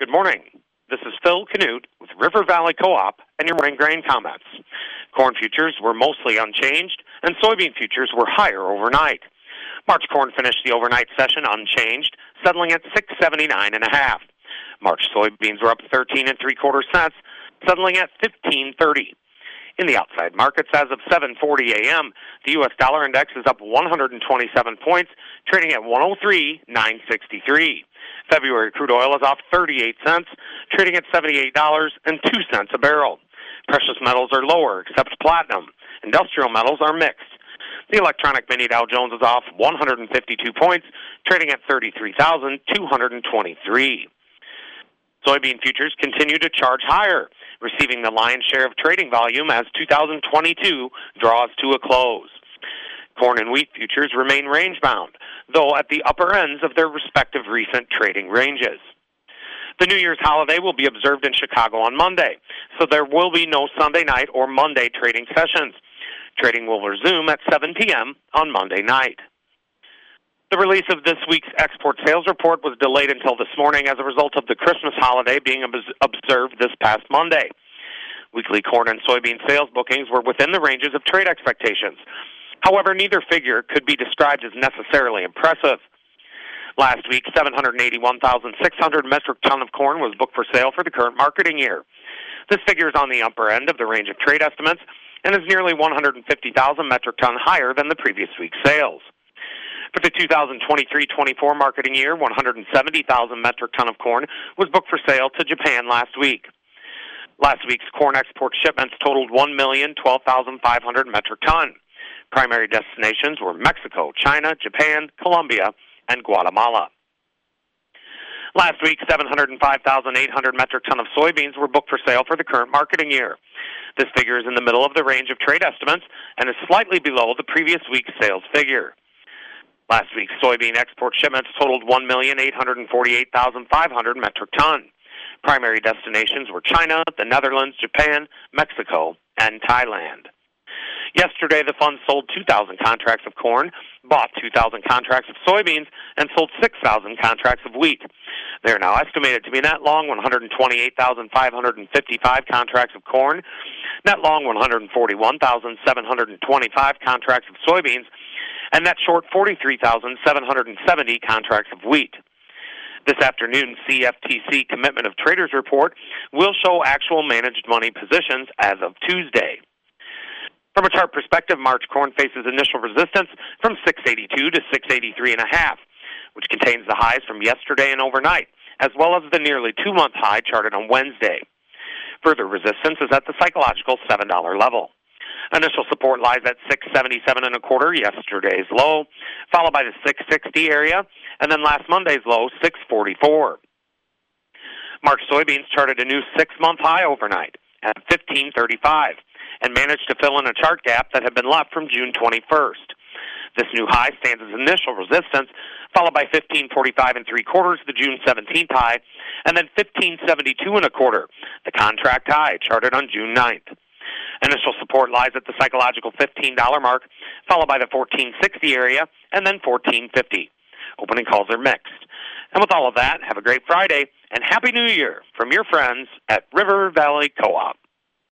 Good morning. This is Phil Canute with River Valley Co-op and your morning grain comments. Corn futures were mostly unchanged, and soybean futures were higher overnight. March corn finished the overnight session unchanged, settling at 679 and a half. March soybeans were up 13 and three quarter cents, settling at 1530. In the outside markets as of 7:40 a.m., the US dollar index is up 127 points, trading at 103.963. February crude oil is off 38 cents, trading at $78.02 a barrel. Precious metals are lower, except platinum. Industrial metals are mixed. The electronic mini Dow Jones is off 152 points, trading at 33,223. Soybean futures continue to charge higher, receiving the lion's share of trading volume as 2022 draws to a close. Corn and wheat futures remain range bound, though at the upper ends of their respective recent trading ranges. The New Year's holiday will be observed in Chicago on Monday, so there will be no Sunday night or Monday trading sessions. Trading will resume at 7 p.m. on Monday night. The release of this week's export sales report was delayed until this morning as a result of the Christmas holiday being observed this past Monday. Weekly corn and soybean sales bookings were within the ranges of trade expectations. However, neither figure could be described as necessarily impressive. Last week, 781,600 metric ton of corn was booked for sale for the current marketing year. This figure is on the upper end of the range of trade estimates and is nearly 150,000 metric ton higher than the previous week's sales. For the 2023-24 marketing year, 170,000 metric ton of corn was booked for sale to Japan last week. Last week's corn export shipments totaled 1,012,500 metric ton. Primary destinations were Mexico, China, Japan, Colombia, and Guatemala. Last week, 705,800 metric ton of soybeans were booked for sale for the current marketing year. This figure is in the middle of the range of trade estimates and is slightly below the previous week's sales figure. Last week's soybean export shipments totaled 1,848,500 metric ton. Primary destinations were China, the Netherlands, Japan, Mexico, and Thailand. Yesterday, the fund sold 2,000 contracts of corn, bought 2,000 contracts of soybeans, and sold 6,000 contracts of wheat. They are now estimated to be net long 128,555 contracts of corn, net long 141,725 contracts of soybeans, and net short 43,770 contracts of wheat. This afternoon's CFTC Commitment of Traders report will show actual managed money positions as of Tuesday. From a chart perspective, March corn faces initial resistance from 682 to 683 and a half, which contains the highs from yesterday and overnight, as well as the nearly two-month high charted on Wednesday. Further resistance is at the psychological $7 level. Initial support lies at 677 and a quarter, yesterday's low, followed by the 660 area, and then last Monday's low, 644. March soybeans charted a new six-month high overnight at 1535 and managed to fill in a chart gap that had been left from June 21st. This new high stands as initial resistance, followed by 1545 and three quarters, the June 17th high, and then 1572 and a quarter, the contract high charted on June 9th. Initial support lies at the psychological $15 mark, followed by the 1460 area, and then 1450. Opening calls are mixed. And with all of that, have a great Friday and Happy New Year from your friends at River Valley Co-op.